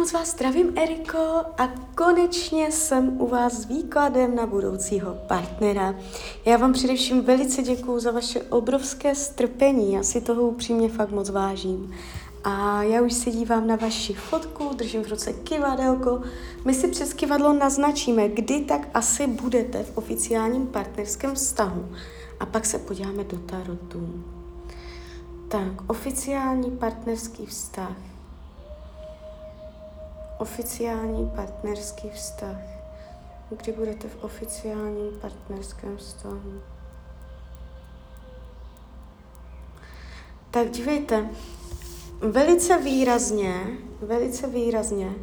moc vás zdravím, Eriko, a konečně jsem u vás s výkladem na budoucího partnera. Já vám především velice děkuju za vaše obrovské strpení, já si toho upřímně fakt moc vážím. A já už se dívám na vaši fotku, držím v ruce kivadelko. My si přes kivadlo naznačíme, kdy tak asi budete v oficiálním partnerském vztahu. A pak se podíváme do tarotu. Tak, oficiální partnerský vztah oficiální partnerský vztah. Kdy budete v oficiálním partnerském vztahu? Tak dívejte, velice výrazně, velice výrazně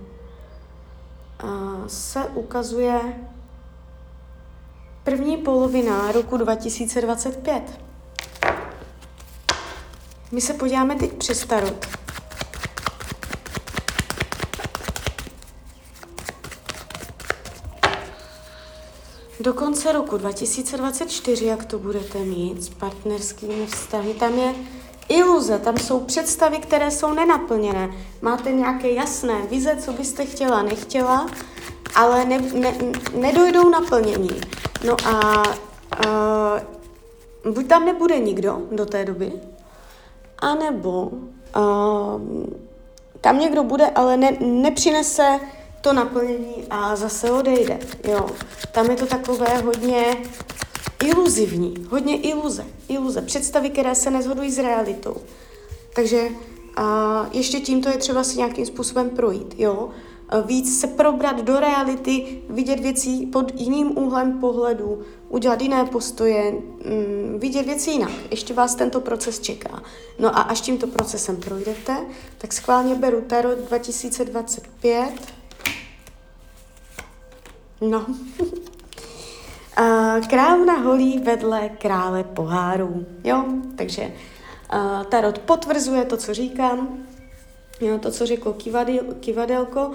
uh, se ukazuje první polovina roku 2025. My se podíváme teď přes tarot. Do konce roku 2024, jak to budete mít s partnerskými vztahy, tam je iluze, tam jsou představy, které jsou nenaplněné. Máte nějaké jasné vize, co byste chtěla, nechtěla, ale ne, ne, nedojdou naplnění. No a uh, buď tam nebude nikdo do té doby, anebo uh, tam někdo bude, ale ne, nepřinese to naplnění a zase odejde. Jo. Tam je to takové hodně iluzivní, hodně iluze, iluze, představy, které se nezhodují s realitou. Takže a ještě tímto je třeba si nějakým způsobem projít, jo. Víc se probrat do reality, vidět věci pod jiným úhlem pohledu, udělat jiné postoje, mm, vidět věci jinak. Ještě vás tento proces čeká. No a až tímto procesem projdete, tak schválně beru Tarot 2025, No. Královna holí vedle krále pohárů. Jo, takže uh, Tarot potvrzuje to, co říkám, jo, to, co řekl kivadel, kivadelko. Uh,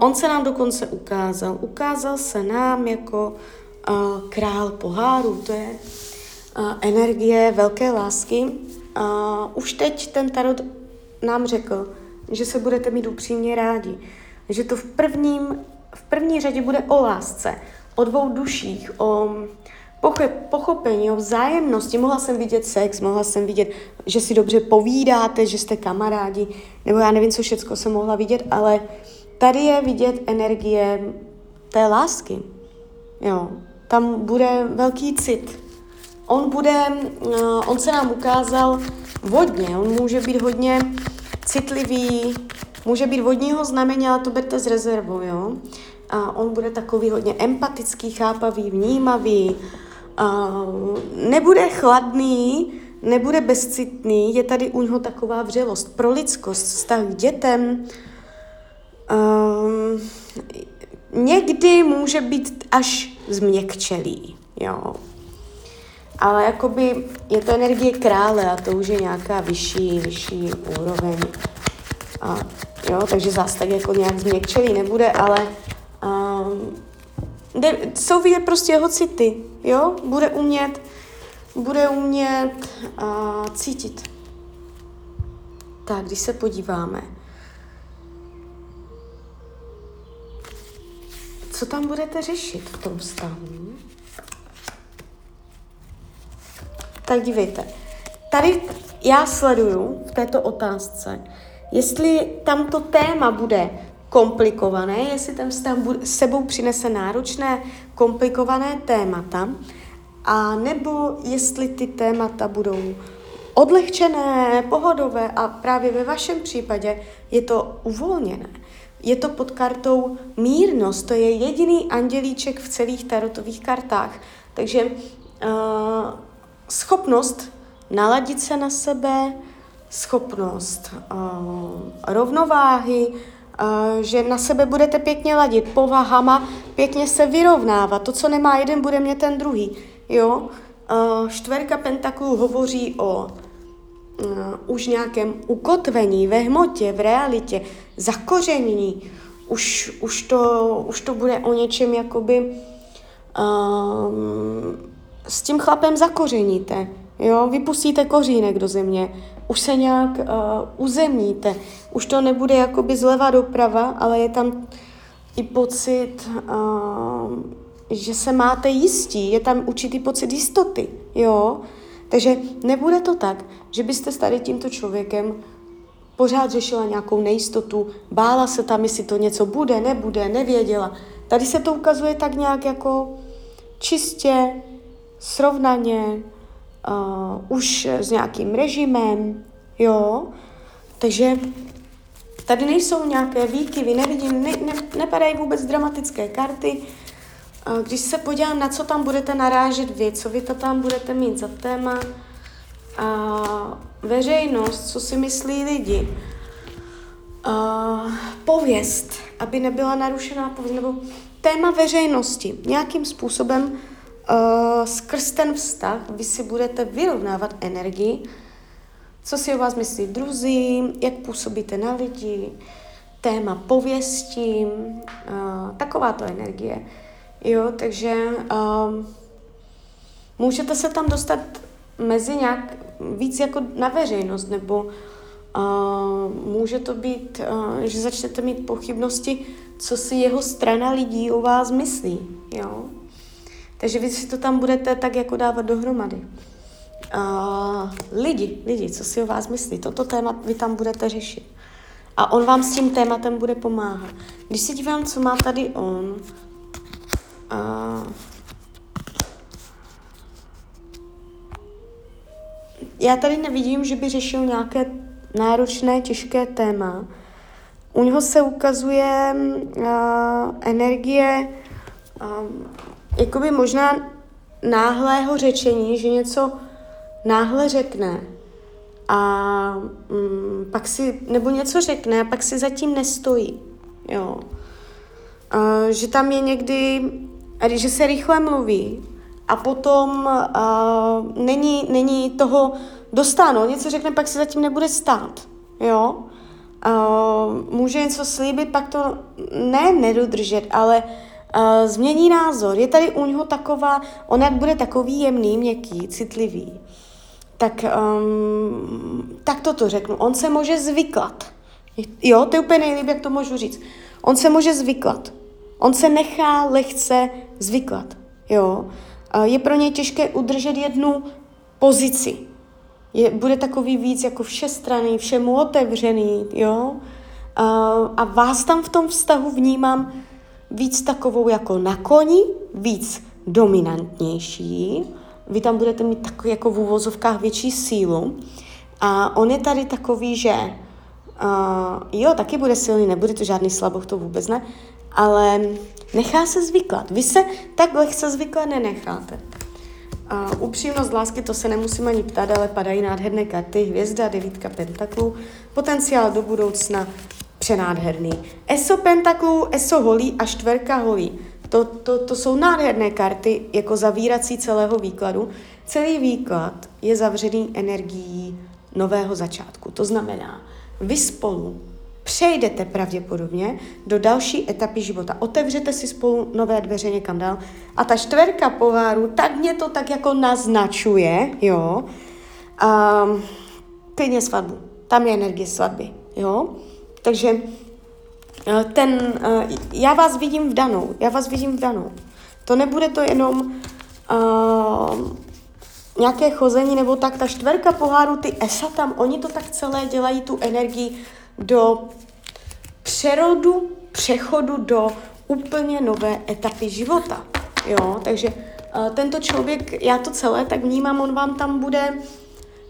on se nám dokonce ukázal. Ukázal se nám jako král pohárů. To je energie velké lásky. Už teď ten Tarot nám řekl, že se budete mít upřímně rádi. Že to v prvním v první řadě bude o lásce, o dvou duších, o pochopení, o vzájemnosti. Mohla jsem vidět sex, mohla jsem vidět, že si dobře povídáte, že jste kamarádi, nebo já nevím, co všechno jsem mohla vidět, ale tady je vidět energie té lásky. Jo, tam bude velký cit. On bude, uh, on se nám ukázal vodně, on může být hodně citlivý, Může být vodního znamení, ale to berte z rezervou, jo. A on bude takový hodně empatický, chápavý, vnímavý, a nebude chladný, nebude bezcitný, je tady u něho taková vřelost pro lidskost, vztah k dětem. Um, někdy může být až změkčelý, jo. Ale jakoby je to energie krále a to už je nějaká vyšší, vyšší úroveň. A jo, takže zase tak jako nějak změkčelý nebude, ale um, de, jsou vidět prostě jeho city, jo, bude umět, bude umět uh, cítit. Tak, když se podíváme, co tam budete řešit v tom vztahu? Tak dívejte, tady já sleduju v této otázce, Jestli tam to téma bude komplikované, jestli ten vztah sebou přinese náročné, komplikované témata, a nebo jestli ty témata budou odlehčené, pohodové a právě ve vašem případě je to uvolněné. Je to pod kartou mírnost, to je jediný andělíček v celých tarotových kartách. Takže uh, schopnost naladit se na sebe, schopnost uh, rovnováhy, uh, že na sebe budete pěkně ladit, povahama, pěkně se vyrovnávat. To, co nemá jeden, bude mít ten druhý. Jo? Uh, čtverka pentaklů hovoří o už nějakém ukotvení ve hmotě, v realitě, zakoření. Už, už, to, už to bude o něčem jakoby uh, s tím chlapem zakořeníte. Jo, vypustíte kořínek do země, už se nějak uh, uzemníte. Už to nebude jakoby zleva doprava, ale je tam i pocit, uh, že se máte jistí, je tam určitý pocit jistoty, jo. Takže nebude to tak, že byste s tady tímto člověkem pořád řešila nějakou nejistotu, bála se tam, jestli to něco bude, nebude, nevěděla. Tady se to ukazuje tak nějak jako čistě, srovnaně, uh, už s nějakým režimem, jo. Takže tady nejsou nějaké výkyvy, nevidím, ne, ne, nepadají vůbec dramatické karty. Uh, když se podívám, na co tam budete narážet vy, co vy to tam budete mít za téma, uh, veřejnost, co si myslí lidi, uh, pověst, aby nebyla narušená pověst, nebo téma veřejnosti. Nějakým způsobem uh, skrz ten vztah vy si budete vyrovnávat energii, co si o vás myslí druzí, jak působíte na lidi, téma pověsti, uh, taková to energie. Jo, takže uh, můžete se tam dostat mezi nějak víc jako na veřejnost, nebo uh, může to být, uh, že začnete mít pochybnosti, co si jeho strana lidí o vás myslí, jo. Takže vy si to tam budete tak jako dávat dohromady. Uh, lidi, lidi, co si o vás myslí, toto téma vy tam budete řešit. A on vám s tím tématem bude pomáhat. Když si dívám, co má tady on, uh, já tady nevidím, že by řešil nějaké náročné, těžké téma. U něho se ukazuje uh, energie jakoby možná náhlého řečení, že něco náhle řekne a um, pak si, nebo něco řekne a pak si zatím nestojí, jo. Uh, že tam je někdy, že se rychle mluví a potom uh, není, není toho dostáno. Něco řekne, pak si zatím nebude stát. Jo? Uh, může něco slíbit, pak to ne nedodržet, ale změní názor. Je tady u něho taková, on jak bude takový jemný, měkký, citlivý, tak, um, tak to to řeknu. On se může zvyklat. Jo, to je úplně nejlíp, jak to můžu říct. On se může zvyklat. On se nechá lehce zvyklat. Jo je pro něj těžké udržet jednu pozici. Je, bude takový víc jako všestranný, všemu otevřený, jo. A, a vás tam v tom vztahu vnímám víc takovou jako na koni, víc dominantnější. Vy tam budete mít takový jako v úvozovkách větší sílu. A on je tady takový, že uh, jo, taky bude silný, nebude to žádný slaboch, to vůbec ne, ale nechá se zvyklat. Vy se tak lehce zvyklat nenecháte. A upřímnost lásky, to se nemusím ani ptát, ale padají nádherné karty, hvězda, devítka pentaklů, potenciál do budoucna přenádherný. Eso pentaklů, eso holí a čtverka holí. To, to, to jsou nádherné karty jako zavírací celého výkladu. Celý výklad je zavřený energií nového začátku. To znamená, vy spolu přejdete pravděpodobně do další etapy života. Otevřete si spolu nové dveře někam dál. A ta čtverka poháru, tak mě to tak jako naznačuje, jo. A klidně svatbu. Tam je energie svatby, jo. Takže eh, ten, eh, já vás vidím v danou, já vás vidím v danou. To nebude to jenom uh, nějaké chození nebo tak, ta čtverka poháru, ty esa tam, oni to tak celé dělají tu energii do přerodu, přechodu do úplně nové etapy života. Jo, takže uh, tento člověk, já to celé tak vnímám, on vám tam bude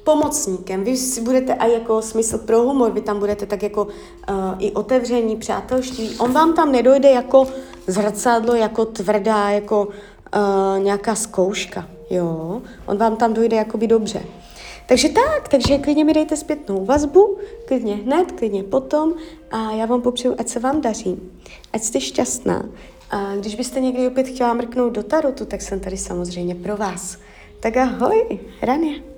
pomocníkem. Vy si budete i jako smysl pro humor, vy tam budete tak jako uh, i otevření, přátelství. On vám tam nedojde jako zrcadlo, jako tvrdá, jako uh, nějaká zkouška. Jo, on vám tam dojde jakoby dobře. Takže tak, takže klidně mi dejte zpětnou vazbu, klidně hned, klidně potom a já vám popřeju, ať se vám daří, ať jste šťastná. A když byste někdy opět chtěla mrknout do tarotu, tak jsem tady samozřejmě pro vás. Tak ahoj, Rania.